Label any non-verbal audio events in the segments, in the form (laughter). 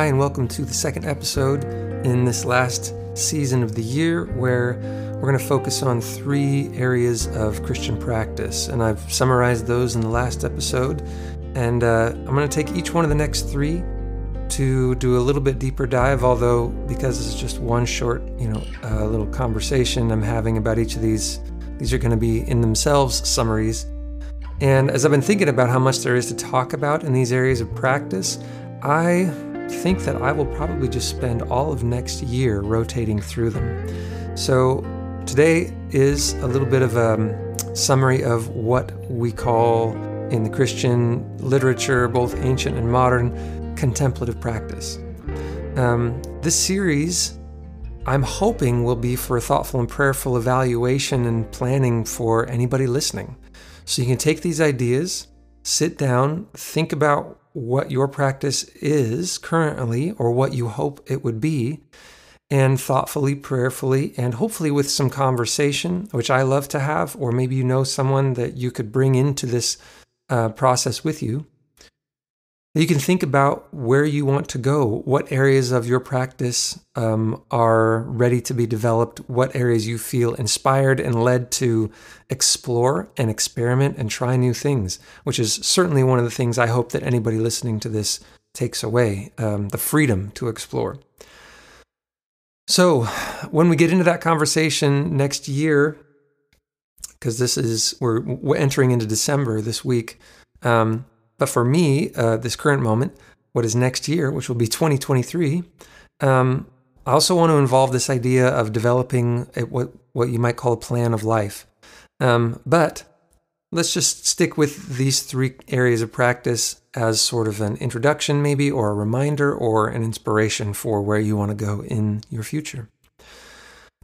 Hi, and welcome to the second episode in this last season of the year where we're going to focus on three areas of Christian practice. And I've summarized those in the last episode. And uh, I'm going to take each one of the next three to do a little bit deeper dive, although because this is just one short, you know, uh, little conversation I'm having about each of these, these are going to be in themselves summaries. And as I've been thinking about how much there is to talk about in these areas of practice, I think that I will probably just spend all of next year rotating through them. So today is a little bit of a summary of what we call in the Christian literature, both ancient and modern, contemplative practice. Um, this series, I'm hoping, will be for a thoughtful and prayerful evaluation and planning for anybody listening. So you can take these ideas, sit down, think about what your practice is currently or what you hope it would be, and thoughtfully, prayerfully, and hopefully with some conversation, which I love to have, or maybe you know someone that you could bring into this uh, process with you. You can think about where you want to go, what areas of your practice um, are ready to be developed, what areas you feel inspired and led to explore and experiment and try new things, which is certainly one of the things I hope that anybody listening to this takes away um, the freedom to explore. So, when we get into that conversation next year, because this is, we're, we're entering into December this week. Um, but for me, uh, this current moment, what is next year, which will be 2023, um, I also want to involve this idea of developing a, what what you might call a plan of life. Um, but let's just stick with these three areas of practice as sort of an introduction, maybe, or a reminder, or an inspiration for where you want to go in your future.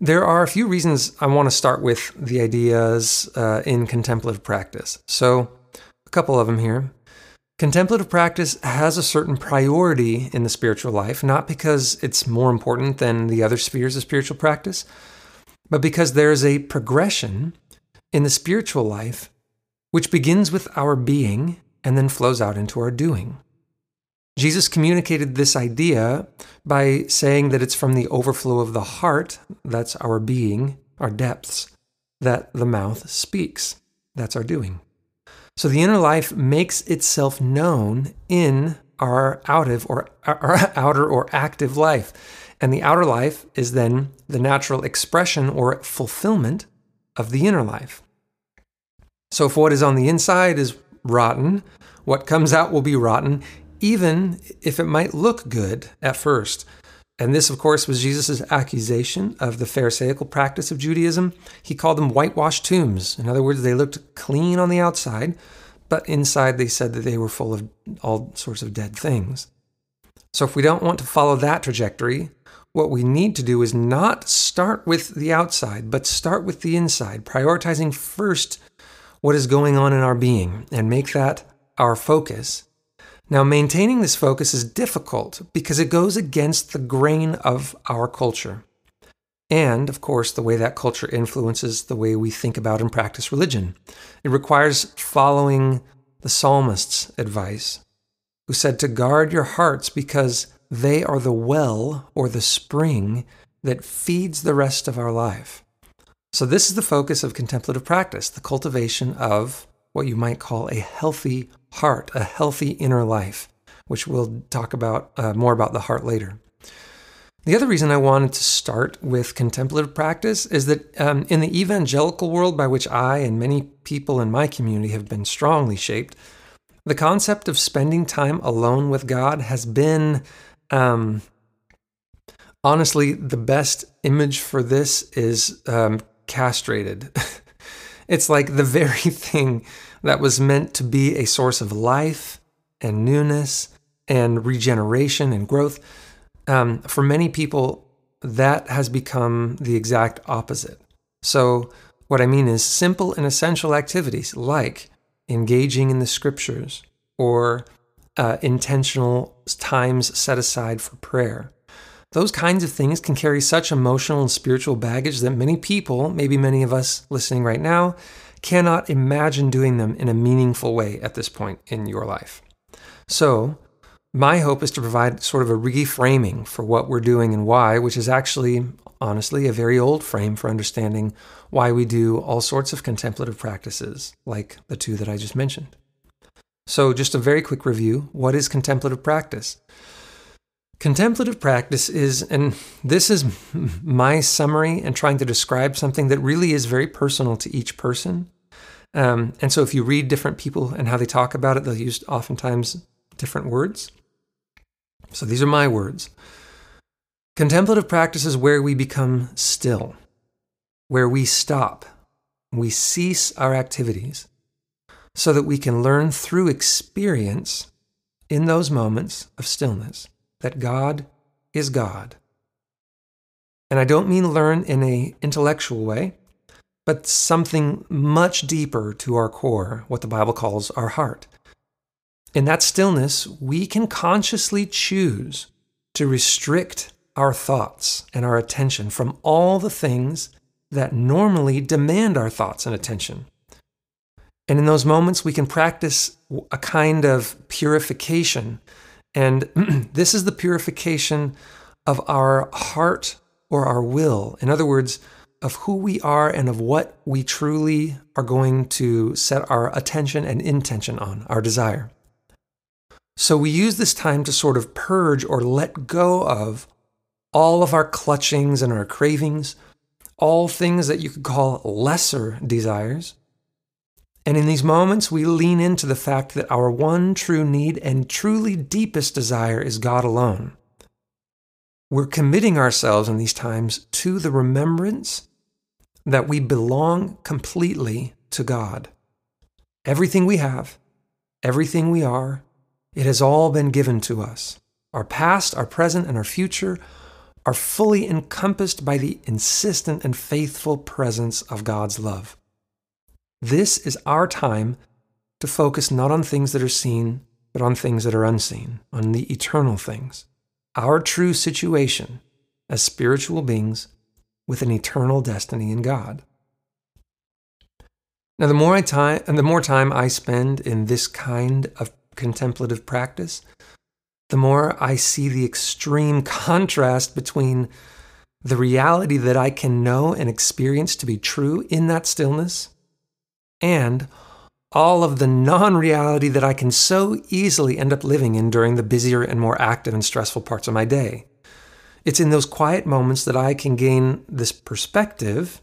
There are a few reasons I want to start with the ideas uh, in contemplative practice. So, a couple of them here. Contemplative practice has a certain priority in the spiritual life, not because it's more important than the other spheres of spiritual practice, but because there is a progression in the spiritual life which begins with our being and then flows out into our doing. Jesus communicated this idea by saying that it's from the overflow of the heart, that's our being, our depths, that the mouth speaks. That's our doing. So the inner life makes itself known in our outer or our (laughs) outer or active life. And the outer life is then the natural expression or fulfillment of the inner life. So if what is on the inside is rotten, what comes out will be rotten, even if it might look good at first. And this, of course, was Jesus' accusation of the Pharisaical practice of Judaism. He called them whitewashed tombs. In other words, they looked clean on the outside, but inside they said that they were full of all sorts of dead things. So if we don't want to follow that trajectory, what we need to do is not start with the outside, but start with the inside, prioritizing first what is going on in our being and make that our focus now, maintaining this focus is difficult because it goes against the grain of our culture. And, of course, the way that culture influences the way we think about and practice religion. It requires following the psalmist's advice, who said to guard your hearts because they are the well or the spring that feeds the rest of our life. So, this is the focus of contemplative practice the cultivation of what you might call a healthy heart, a healthy inner life, which we'll talk about uh, more about the heart later. The other reason I wanted to start with contemplative practice is that um, in the evangelical world by which I and many people in my community have been strongly shaped, the concept of spending time alone with God has been, um, honestly, the best image for this is um, castrated. (laughs) it's like the (laughs) very thing that was meant to be a source of life and newness and regeneration and growth. Um, for many people, that has become the exact opposite. So, what I mean is simple and essential activities like engaging in the scriptures or uh, intentional times set aside for prayer. Those kinds of things can carry such emotional and spiritual baggage that many people, maybe many of us listening right now, cannot imagine doing them in a meaningful way at this point in your life. So, my hope is to provide sort of a reframing for what we're doing and why, which is actually, honestly, a very old frame for understanding why we do all sorts of contemplative practices, like the two that I just mentioned. So, just a very quick review what is contemplative practice? Contemplative practice is, and this is my summary and trying to describe something that really is very personal to each person. Um, and so, if you read different people and how they talk about it, they'll use oftentimes different words. So, these are my words. Contemplative practice is where we become still, where we stop, we cease our activities, so that we can learn through experience in those moments of stillness that God is God. And I don't mean learn in a intellectual way, but something much deeper to our core, what the Bible calls our heart. In that stillness, we can consciously choose to restrict our thoughts and our attention from all the things that normally demand our thoughts and attention. And in those moments, we can practice a kind of purification and (clears throat) this is the purification of our heart or our will. In other words, of who we are and of what we truly are going to set our attention and intention on, our desire. So we use this time to sort of purge or let go of all of our clutchings and our cravings, all things that you could call lesser desires, and in these moments, we lean into the fact that our one true need and truly deepest desire is God alone. We're committing ourselves in these times to the remembrance that we belong completely to God. Everything we have, everything we are, it has all been given to us. Our past, our present, and our future are fully encompassed by the insistent and faithful presence of God's love. This is our time to focus not on things that are seen, but on things that are unseen, on the eternal things. Our true situation as spiritual beings with an eternal destiny in God. Now, the more I time and the more time I spend in this kind of contemplative practice, the more I see the extreme contrast between the reality that I can know and experience to be true in that stillness and all of the non reality that I can so easily end up living in during the busier and more active and stressful parts of my day. It's in those quiet moments that I can gain this perspective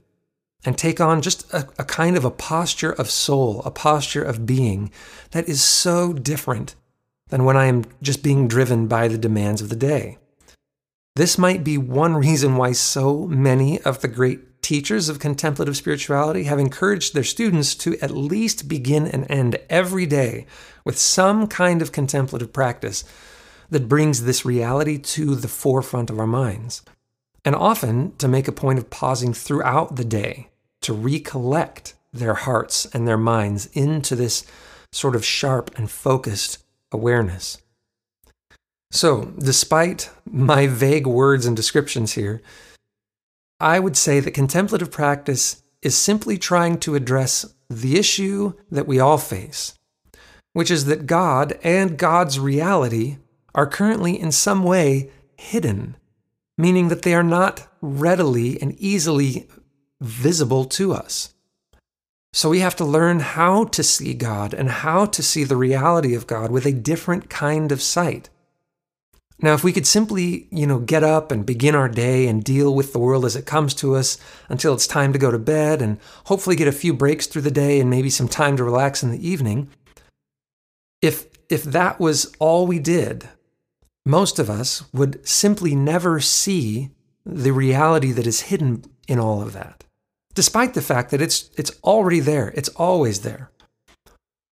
and take on just a, a, kind of a posture of soul, a posture of being that is so different than when I am just being driven by the demands of the day. This might be one reason why so many of the great teachers of contemplative spirituality have encouraged their students to at least begin and end every day with some kind of contemplative practice that brings this reality to the forefront of our minds. And often to make a point of pausing throughout the day to recollect their hearts and their minds into this sort of sharp and focused awareness. So, despite my vague words and descriptions here, I would say that contemplative practice is simply trying to address the issue that we all face, which is that God and God's reality are currently in some way hidden, meaning that they are not readily and easily visible to us. So we have to learn how to see God and how to see the reality of God with a different kind of sight. Now, if we could simply, you know, get up and begin our day and deal with the world as it comes to us until it's time to go to bed and hopefully get a few breaks through the day and maybe some time to relax in the evening, if if that was all we did, most of us would simply never see the reality that is hidden in all of that. Despite the fact that it's it's already there, it's always there.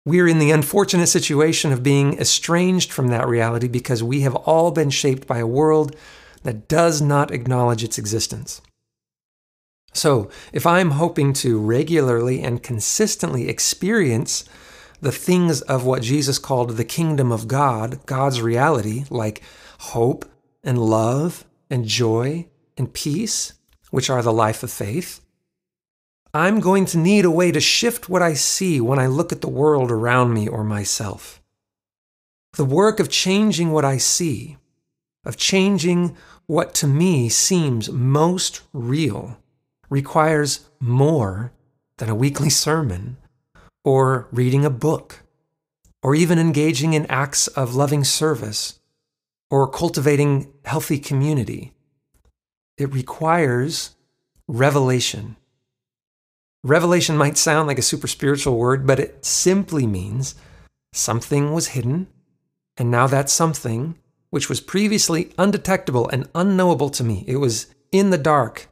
We're in the unfortunate situation of being estranged from that reality because we have all been shaped by a world that does not acknowledge its existence. So, if I'm hoping to regularly and consistently experience the things of what Jesus called the kingdom of God, God's reality, like hope and love and joy and peace, which are the life of faith, I'm going to need a way to shift what I see when I look at the world around me or myself. The work of changing what I see, of changing what to me seems most real, requires more than a weekly sermon or reading a book or even engaging in acts of loving service or cultivating healthy community. It requires revelation. Revelation might sound like a super spiritual word, but it simply means something was hidden, and now that something, which was previously undetectable and unknowable to me, it was in the dark,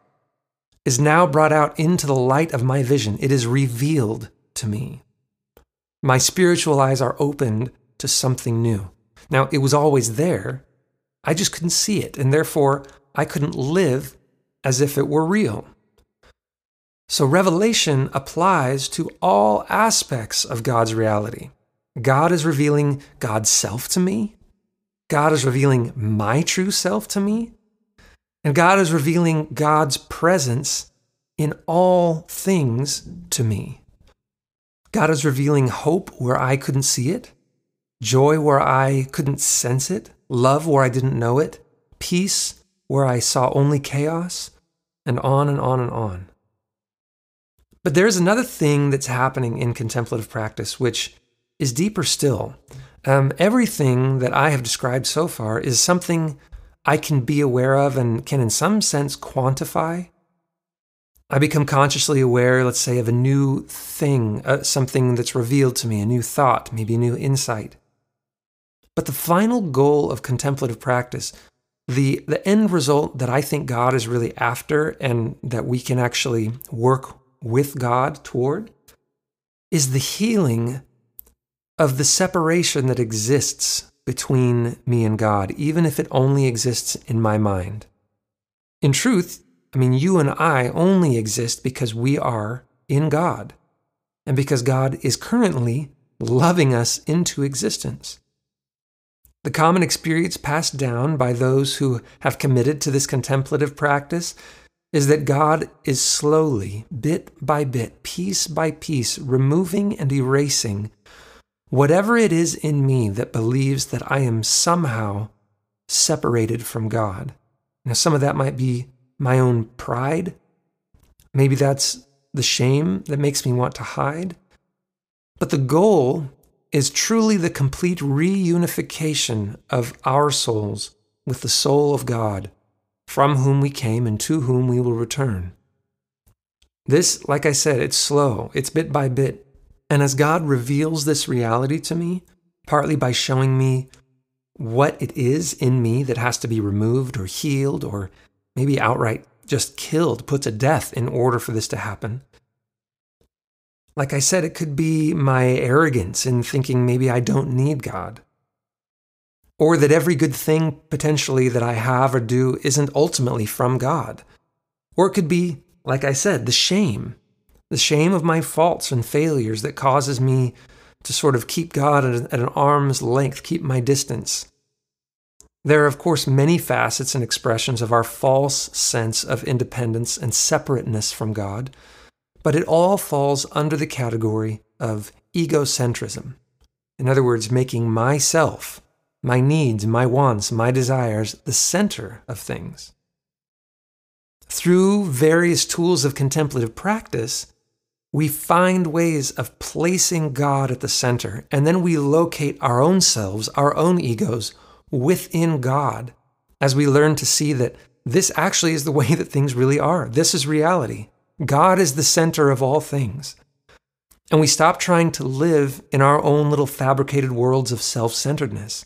is now brought out into the light of my vision. It is revealed to me. My spiritual eyes are opened to something new. Now, it was always there, I just couldn't see it, and therefore I couldn't live as if it were real. So, revelation applies to all aspects of God's reality. God is revealing God's self to me. God is revealing my true self to me. And God is revealing God's presence in all things to me. God is revealing hope where I couldn't see it, joy where I couldn't sense it, love where I didn't know it, peace where I saw only chaos, and on and on and on. But there's another thing that's happening in contemplative practice, which is deeper still. Um, everything that I have described so far is something I can be aware of and can, in some sense, quantify I become consciously aware, let's say, of a new thing, uh, something that's revealed to me, a new thought, maybe a new insight. But the final goal of contemplative practice, the, the end result that I think God is really after and that we can actually work with God toward, is the healing of the separation that exists between me and God, even if it only exists in my mind. In truth, I mean, you and I only exist because we are in God and because God is currently loving us into existence. The common experience passed down by those who have committed to this contemplative practice is that God is slowly, bit by bit, piece by piece, removing and erasing whatever it is in me that believes that I am somehow separated from God. Now, some of that might be my own pride. Maybe that's the shame that makes me want to hide. But the goal is truly the complete reunification of our souls with the soul of God, from whom we came and to whom we will return. This, like I said, it's slow, it's bit by bit. And as God reveals this reality to me, partly by showing me what it is in me that has to be removed or healed or maybe outright just killed, put to death in order for this to happen. Like I said, it could be my arrogance in thinking maybe I don't need God. Or that every good thing potentially that I have or do isn't ultimately from God. Or it could be, like I said, the shame, the shame of my faults and failures that causes me to sort of keep God at an arm's length, keep my distance. There are, of course, many facets and expressions of our false sense of independence and separateness from God, but it all falls under the category of egocentrism. In other words, making myself, my needs, my wants, my desires the center of things. Through various tools of contemplative practice, we find ways of placing God at the center, and then we locate our own selves, our own egos, within God as we learn to see that this actually is the way that things really are. This is reality. God is the center of all things. And we stop trying to live in our own little fabricated worlds of self centeredness.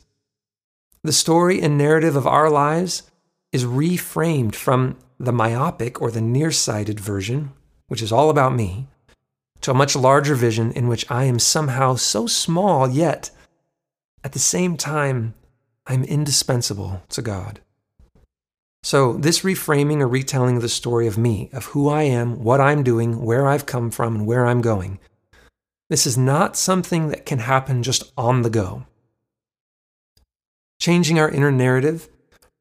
The story and narrative of our lives is reframed from the myopic or the nearsighted version, which is all about me, to a much larger vision in which I am somehow so small, yet at the same time I'm indispensable to God. So, this reframing or retelling of the story of me, of who I am, what I'm doing, where I've come from, and where I'm going, this is not something that can happen just on the go. Changing our inner narrative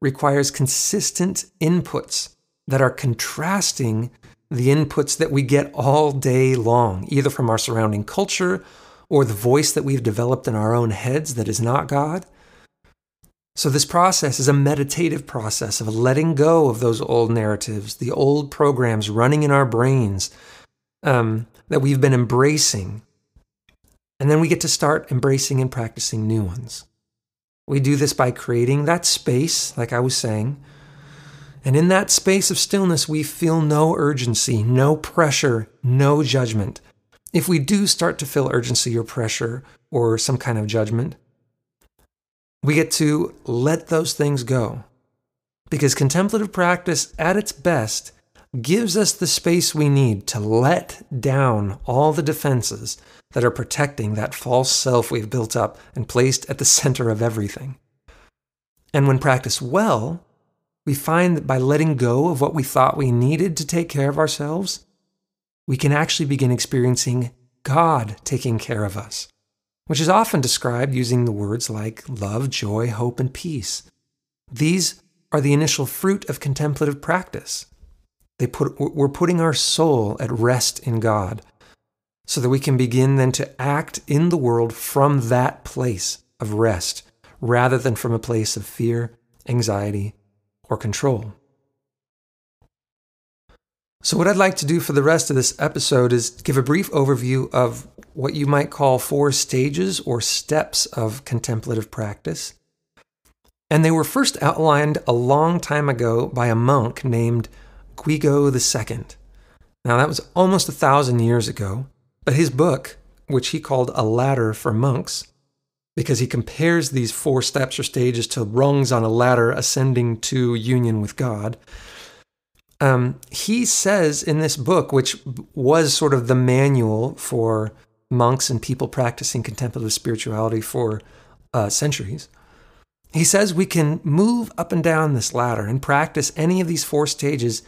requires consistent inputs that are contrasting the inputs that we get all day long, either from our surrounding culture or the voice that we've developed in our own heads that is not God. So, this process is a meditative process of letting go of those old narratives, the old programs running in our brains um, that we've been embracing. And then we get to start embracing and practicing new ones. We do this by creating that space, like I was saying. And in that space of stillness, we feel no urgency, no pressure, no judgment. If we do start to feel urgency or pressure or some kind of judgment, we get to let those things go. Because contemplative practice, at its best, gives us the space we need to let down all the defenses that are protecting that false self we've built up and placed at the center of everything. And when practiced well, we find that by letting go of what we thought we needed to take care of ourselves, we can actually begin experiencing God taking care of us, which is often described using the words like love, joy, hope, and peace. These are the initial fruit of contemplative practice. They put, we're putting our soul at rest in God so that we can begin then to act in the world from that place of rest rather than from a place of fear, anxiety, or control. So, what I'd like to do for the rest of this episode is give a brief overview of what you might call four stages or steps of contemplative practice. And they were first outlined a long time ago by a monk named Guigo II. Now, that was almost a thousand years ago, but his book, which he called A Ladder for Monks, because he compares these four steps or stages to rungs on a ladder ascending to union with God. Um, he says in this book, which was sort of the manual for monks and people practicing contemplative spirituality for uh, centuries, he says we can move up and down this ladder and practice any of these four stages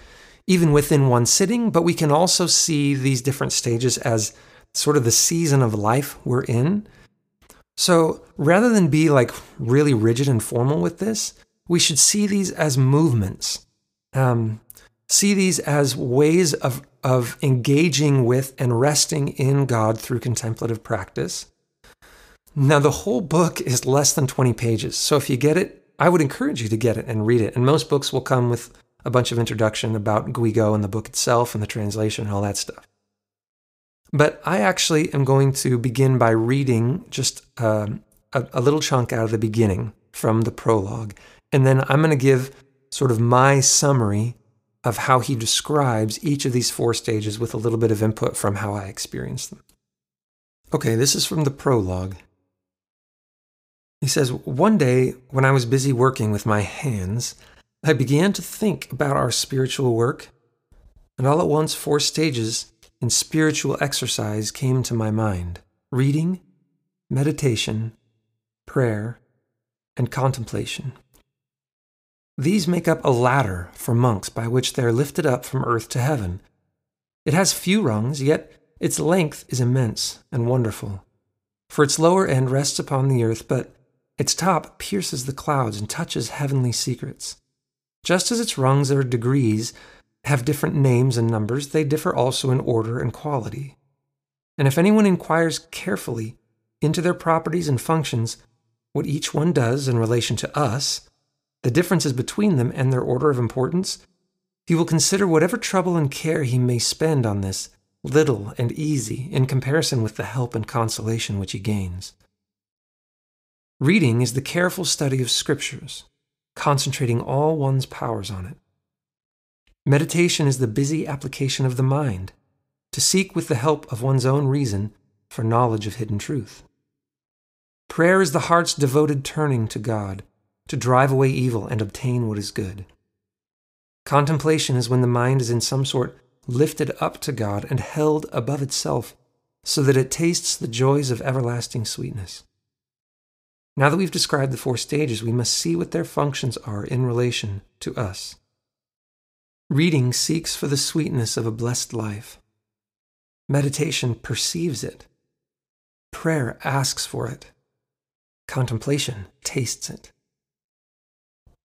even within one sitting, but we can also see these different stages as sort of the season of life we're in. So rather than be like really rigid and formal with this, we should see these as movements. Um, see these as ways of, of engaging with and resting in God through contemplative practice. Now, the whole book is less than 20 pages. So if you get it, I would encourage you to get it and read it. And most books will come with a bunch of introduction about Guigo and the book itself and the translation and all that stuff. But I actually am going to begin by reading just um, a, a little chunk out of the beginning from the prologue. And then I'm going to give sort of my summary of how he describes each of these four stages with a little bit of input from how I experienced them. Okay, this is from the prologue. He says, One day when I was busy working with my hands, I began to think about our spiritual work, and all at once four stages in spiritual exercise came to my mind reading, meditation, prayer, and contemplation. These make up a ladder for monks by which they are lifted up from earth to heaven. It has few rungs, yet its length is immense and wonderful. For its lower end rests upon the earth, but its top pierces the clouds and touches heavenly secrets. Just as its rungs or degrees have different names and numbers, they differ also in order and quality. And if anyone inquires carefully into their properties and functions, what each one does in relation to us, the differences between them and their order of importance, he will consider whatever trouble and care he may spend on this little and easy in comparison with the help and consolation which he gains. Reading is the careful study of scriptures, concentrating all one's powers on it. Meditation is the busy application of the mind to seek with the help of one's own reason for knowledge of hidden truth. Prayer is the heart's devoted turning to God to drive away evil and obtain what is good. Contemplation is when the mind is in some sort lifted up to God and held above itself so that it tastes the joys of everlasting sweetness. Now that we've described the four stages, we must see what their functions are in relation to us. Reading seeks for the sweetness of a blessed life. Meditation perceives it. Prayer asks for it. Contemplation tastes it.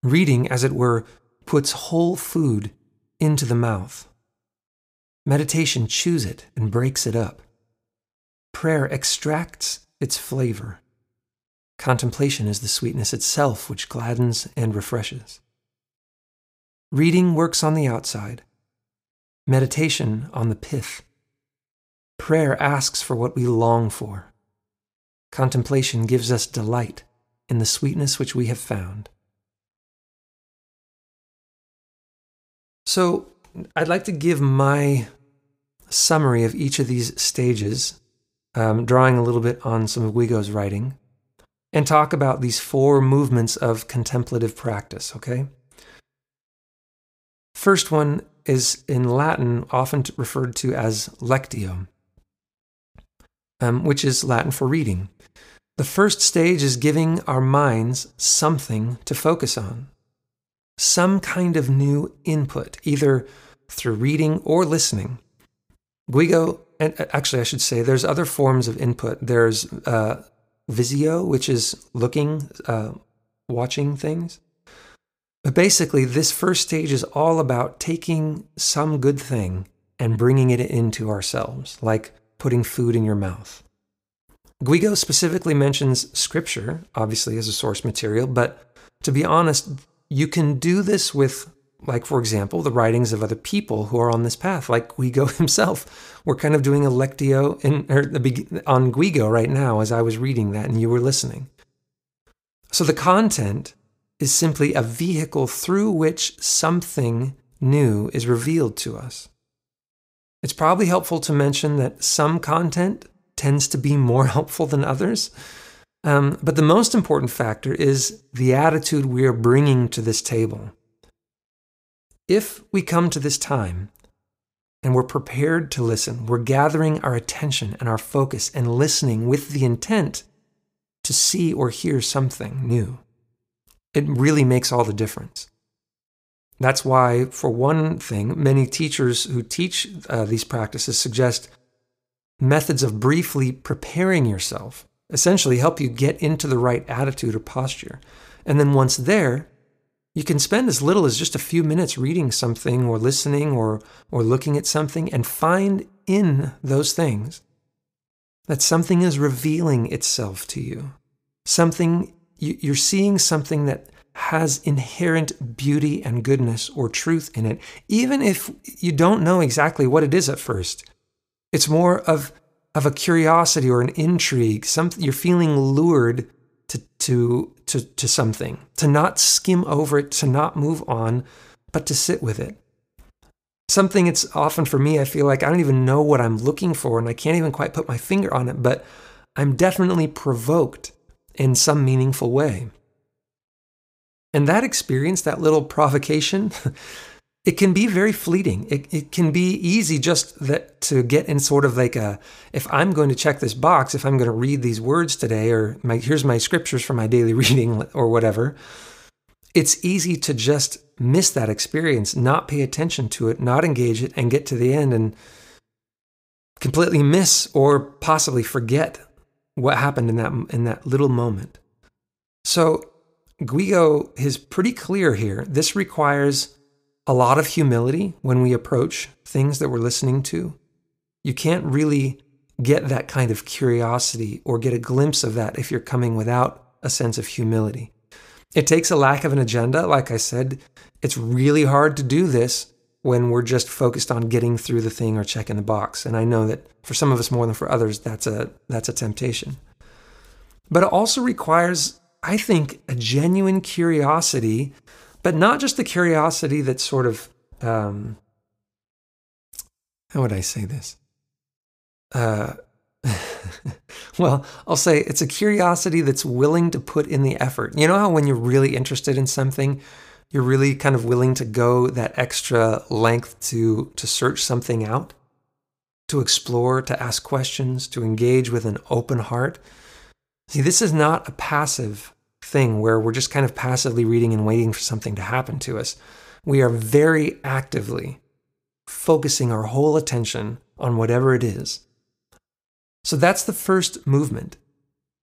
Reading, as it were, puts whole food into the mouth. Meditation chews it and breaks it up. Prayer extracts its flavor. Contemplation is the sweetness itself which gladdens and refreshes. Reading works on the outside, meditation on the pith. Prayer asks for what we long for. Contemplation gives us delight in the sweetness which we have found. So, I'd like to give my summary of each of these stages, um, drawing a little bit on some of Guigo's writing, and talk about these four movements of contemplative practice, okay? First one is in Latin often referred to as lectio, um, which is Latin for reading. The first stage is giving our minds something to focus on, some kind of new input, either through reading or listening. Guigo, and uh, actually, I should say, there's other forms of input. There's uh, visio, which is looking, uh, watching things. But basically, this first stage is all about taking some good thing and bringing it into ourselves, like putting food in your mouth. Guigo specifically mentions scripture, obviously, as a source material, but to be honest, you can do this with, like, for example, the writings of other people who are on this path, like Guigo (laughs) himself. We're kind of doing a lectio in, or on Guigo right now as I was reading that and you were listening. So the content is simply a vehicle through which something new is revealed to us. It's probably helpful to mention that some content tends to be more (laughs) helpful than others. Um, but the most important factor is the attitude we are bringing to this table. If we come to this time and we're prepared to listen, we're gathering our attention and our focus and listening with the intent to see or hear something new it really makes all the difference. That's why, for one thing, many teachers who teach uh, these practices suggest methods of briefly preparing yourself, essentially help you get into the right attitude or posture. And then once there, you can spend as little as just a few minutes reading something or listening or, or looking at something and find in those things that something is revealing itself to you. Something you're seeing something that has inherent beauty and goodness or truth in it, even if you don't know exactly what it is at first. It's more of, of a curiosity or an intrigue. Something you're feeling lured to, to, to, to something, to not skim over it, to not move on, but to sit with it. Something it's often for me, I feel like I don't even know what I'm looking for and I can't even quite put my finger on it, but I'm definitely provoked in some meaningful way. And that experience, that little provocation, (laughs) it can be very fleeting. It, it can be easy just that to get in sort of like a, if I'm going to check this box, if I'm going to read these words today, or my, here's my scriptures for my daily (laughs) reading or whatever, it's easy to just miss that experience, not pay attention to it, not engage it, and get to the end and completely miss or possibly forget what happened in that in that little moment. So Guigo is pretty clear here. This requires a lot of humility when we approach things that we're listening to. You can't really get that kind of curiosity or get a glimpse of that if you're coming without a sense of humility. It takes a lack of an agenda. Like I said, it's really hard to do this when we're just focused on getting through the thing or checking the box. And I know that for some of us more than for others, that's a that's a temptation. But it also requires, I think, a genuine curiosity, but not just the curiosity that's sort of um, how would I say this? Uh, (laughs) well, I'll say it's a curiosity that's willing to put in the effort. You know how when you're really interested in something, you're really kind of willing to go that extra length to to search something out, to explore, to ask questions, to engage with an open heart. See, this is not a passive thing where we're just kind of passively reading and waiting for something to happen to us. We are very actively focusing our whole attention on whatever it is. So that's the first movement.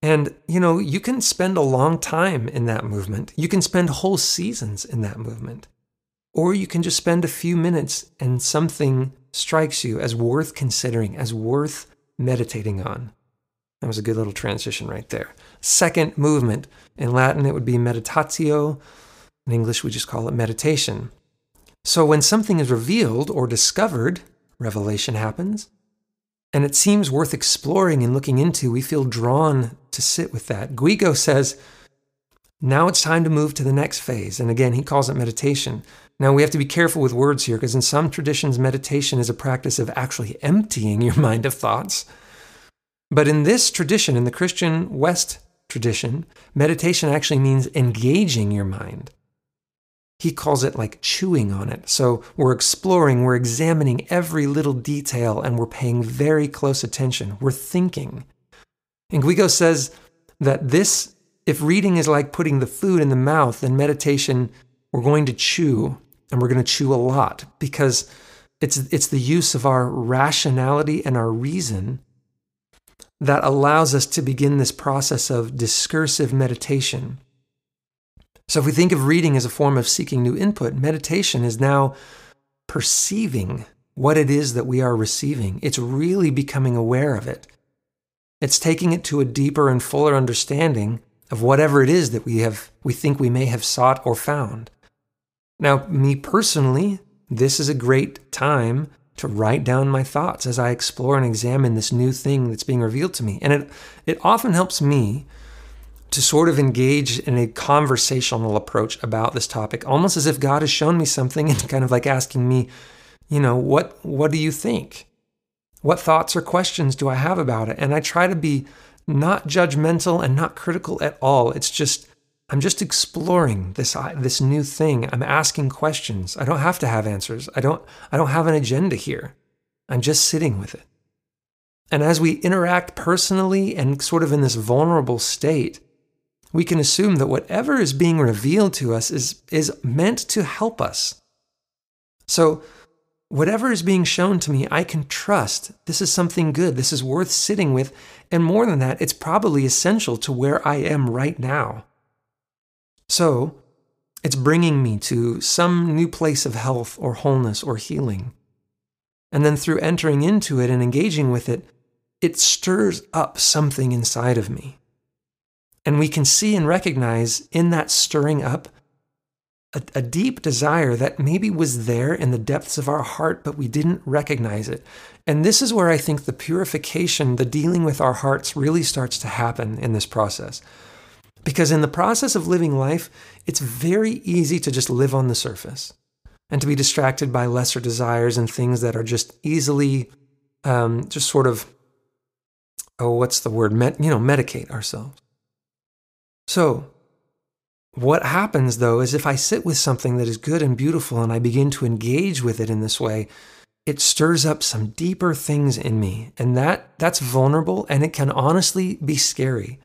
And, you know, you can spend a long time in that movement. You can spend whole seasons in that movement. Or you can just spend a few minutes and something strikes you as worth considering, as worth meditating on, That was a good little transition right there. Second movement. In Latin, it would be meditatio. In English, we just call it meditation. So when something is revealed or discovered, revelation happens, and it seems worth exploring and looking into, we feel drawn to sit with that. Guigo says, now it's time to move to the next phase. And again, he calls it meditation. Now, we have to be careful with words here because in some traditions, meditation is a practice of actually emptying your (laughs) mind of thoughts. But in this tradition, in the Christian West tradition, meditation actually means engaging your mind. He calls it like chewing on it. So we're exploring, we're examining every little detail, and we're paying very close attention. We're thinking. And Guigo says that this, if reading is like putting the food in the mouth, then meditation, we're going to chew, and we're going to chew a lot because it's, it's the use of our rationality and our reason that allows us to begin this process of discursive meditation so if we think of reading as a form of seeking new input, meditation is now perceiving what it is that we are receiving. It's really becoming aware of it. It's taking it to a deeper and fuller understanding of whatever it is that we have we think we may have sought or found. Now, me personally, this is a great time to write down my thoughts as I explore and examine this new thing that's being revealed to me. And it it often helps me to sort of engage in a conversational approach about this topic, almost as if God has shown me something and kind of like asking me, you know, what what do you think? What thoughts or questions do I have about it? And I try to be not judgmental and not critical at all. It's just I'm just exploring this uh, this new thing. I'm asking questions. I don't have to have answers. I don't I don't have an agenda here. I'm just sitting with it. And as we interact personally and sort of in this vulnerable state, we can assume that whatever is being revealed to us is, is meant to help us. So, whatever is being shown to me, I can trust this is something good, this is worth sitting with, and more than that, it's probably essential to where I am right now. So, it's bringing me to some new place of health or wholeness or healing. And then through entering into it and engaging with it, it stirs up something inside of me. And we can see and recognize in that stirring up a, a, deep desire that maybe was there in the depths of our heart, but we didn't recognize it. And this is where I think the purification, the dealing with our hearts really starts to happen in this process. Because in the process of living life, it's very easy to just live on the surface and to be distracted by lesser desires and things that are just easily, um, just sort of, oh, what's the word? Met, you know, medicate ourselves. So, what happens though is if I sit with something that is good and beautiful and I begin to engage with it in this way, it stirs up some deeper things in me. And that that's vulnerable and it can honestly be scary.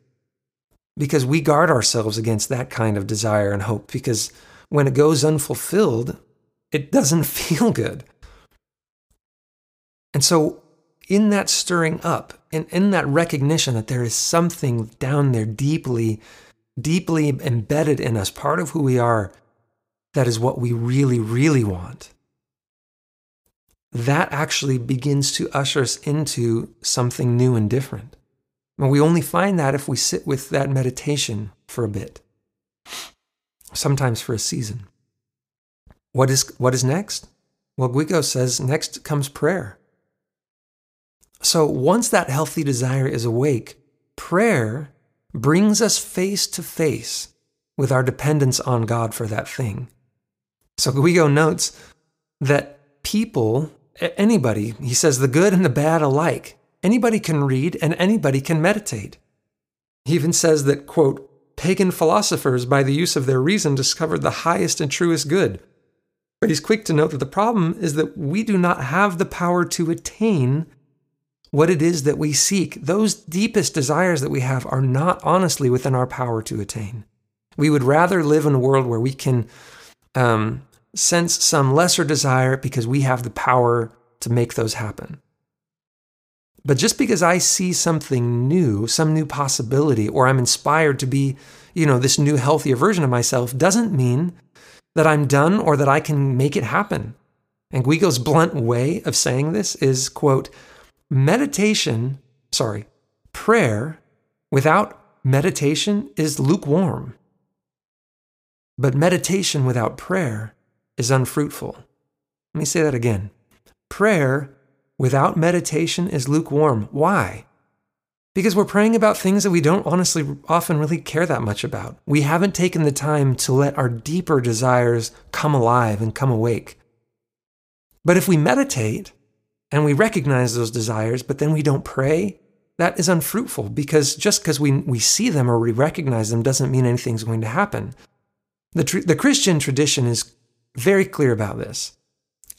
Because we guard ourselves against that kind of desire and hope because when it goes unfulfilled, it doesn't (laughs) feel good. And so in that stirring up, and in that recognition that there is something down there deeply deeply embedded in us, part of who we are, that is what we really, really want. That actually begins to usher us into something new and different. And we only find that if we sit with that meditation for a bit, sometimes for a season. What is, what is next? Well, Guigo says next comes prayer. So once that healthy desire is awake, prayer brings us face to face with our dependence on God for that thing. So Guigo notes that people, anybody, he says the good and the bad alike, anybody can read and anybody can meditate. He even says that, quote, pagan philosophers, by the use of their reason, discovered the highest and truest good. But he's quick to note that the problem is that we do not have the power to attain what it is that we seek, those deepest desires that we have are not honestly within our power to attain. We would rather live in a world where we can um, sense some lesser desire because we have the power to make those happen. But just because I see something new, some new possibility, or I'm inspired to be, you know, this new healthier version of myself, doesn't mean that I'm done or that I can make it happen. And Guigo's blunt way of saying this is, quote, meditation, sorry, prayer without meditation is lukewarm. But meditation without prayer is unfruitful. Let me say that again. Prayer without meditation is lukewarm. Why? Because we're praying about things that we don't honestly often really care that much about. We haven't taken the time to let our deeper desires come alive and come awake. But if we meditate and we recognize those desires, but then we don't pray, that is unfruitful because just because we, we see them or we recognize them doesn't mean anything's going to happen. The, tr- the Christian tradition is very clear about this.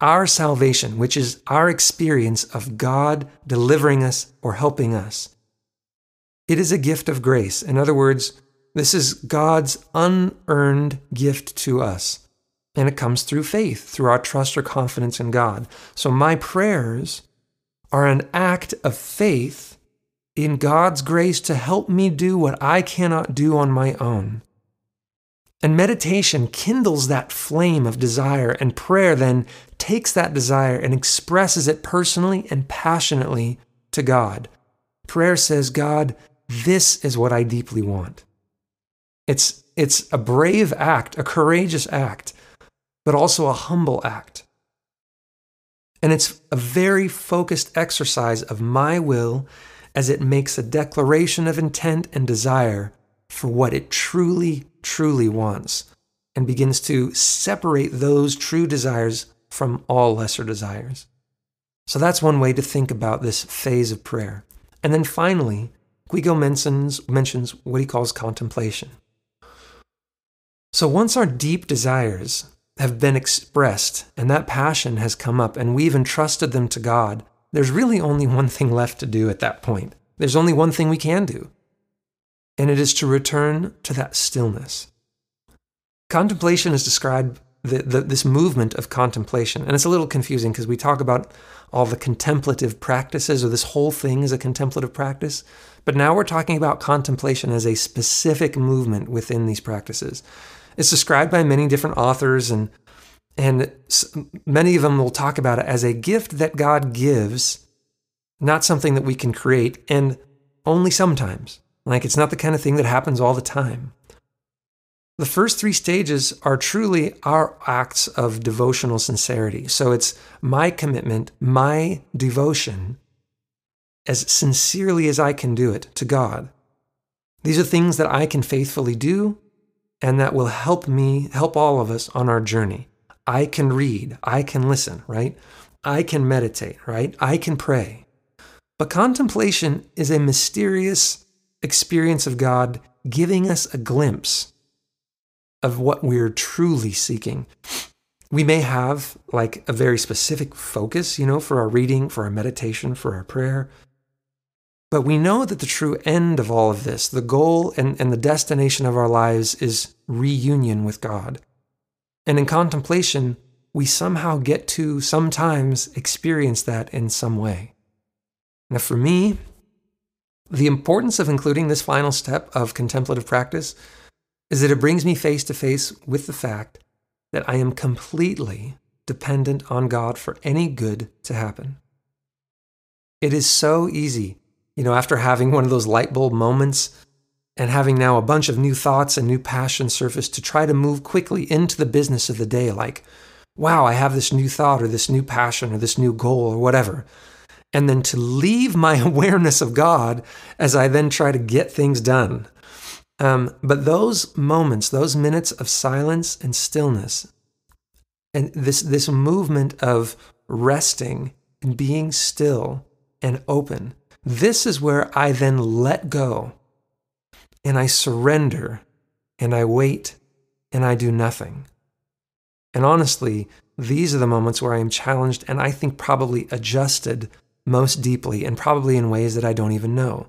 Our salvation, which is our experience of God delivering us or helping us, it is a gift of grace. In other words, this is God's unearned gift to us. And it comes through faith, through our trust or confidence in God. So my prayers are an act of faith in God's grace to help me do what I cannot do on my own. And meditation kindles that flame of desire, and prayer then takes that desire and expresses it personally and passionately to God. Prayer says, God, this is what I deeply want. It's, it's a brave act, a courageous act, but also a humble act. And it's a very focused exercise of my will as it makes a declaration of intent and desire for what it truly, truly wants and begins to separate those true desires from all lesser desires. So that's one way to think about this phase of prayer. And then finally, Guigo mentions, mentions what he calls contemplation. So once our deep desires have been expressed and that passion has come up and we've entrusted them to God, there's really only one thing left to do at that point. There's only one thing we can do, and it is to return to that stillness. Contemplation is described the, the, this movement of contemplation. And it's a little confusing because we talk about all the contemplative practices, or this whole thing is a contemplative practice. But now we're talking about contemplation as a specific movement within these practices. It's described by many different authors, and, and many of them will talk about it as a gift that God gives, not something that we can create, and only sometimes. Like it's not the kind of thing that happens all the time. The first three stages are truly our acts of devotional sincerity. So it's my commitment, my devotion, as sincerely as I can do it to God. These are things that I can faithfully do and that will help me, help all of us on our journey. I can read, I can listen, right? I can meditate, right? I can pray. But contemplation is a mysterious experience of God giving us a glimpse of what we're truly seeking. We may have like a very specific focus, you know, for our reading, for our meditation, for our prayer. But we know that the true end of all of this, the goal and, and the destination of our lives is reunion with God. And in contemplation, we somehow get to sometimes experience that in some way. Now, for me, the importance of including this final step of contemplative practice is that it brings me face to face with the fact that I am completely dependent on God for any good to happen. It is so easy, you know, after having one of those light bulb moments and having now a bunch of new thoughts and new passion surface to try to move quickly into the business of the day, like, wow, I have this new thought or this new passion or this new goal or whatever. And then to leave my (laughs) awareness of God as I then try to get things done um, but those moments, those minutes of silence and stillness, and this, this movement of resting and being still and open, this is where I then let go and I surrender and I wait and I do nothing. And honestly, these are the moments where I am challenged and I think probably adjusted most deeply and probably in ways that I don't even know.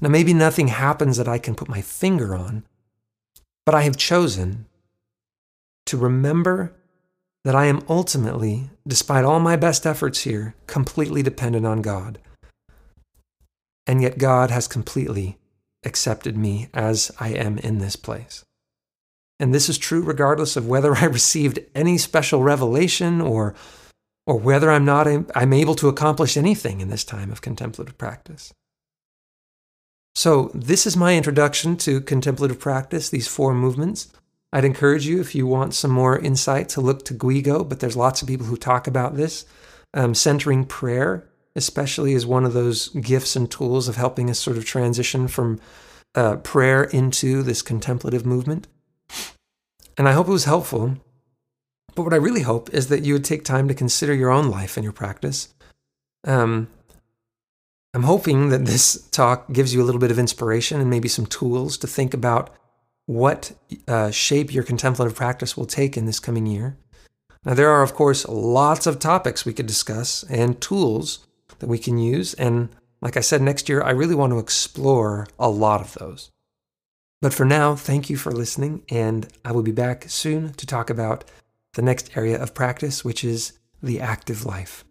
Now, maybe nothing happens that I can put my finger on, but I have chosen to remember that I am ultimately, despite all my best efforts here, completely dependent on God. And yet, God has completely accepted me as I am in this place. And this is true regardless of whether (laughs) I received any special revelation or, or whether I'm not I'm able to accomplish anything in this time of contemplative practice. So, this is my introduction to contemplative practice, these four movements. I'd encourage you, if you want some more insight, to look to Guigo, but there's lots of people who talk about this. Um, centering prayer, especially, is one of those gifts and tools of helping us sort of transition from uh, prayer into this contemplative movement. And I hope it was helpful. But what I really hope is that you would take time to consider your own life and your practice. Um, I'm hoping that this talk gives you a little bit of inspiration and maybe some tools to think about what uh, shape your contemplative practice will take in this coming year. Now, there are, of course, lots of topics we could discuss and tools that we can use. And like I said, next year, I really want to explore a lot of those. But for now, thank you for listening, and I will be back soon to talk about the next area of practice, which is the active life.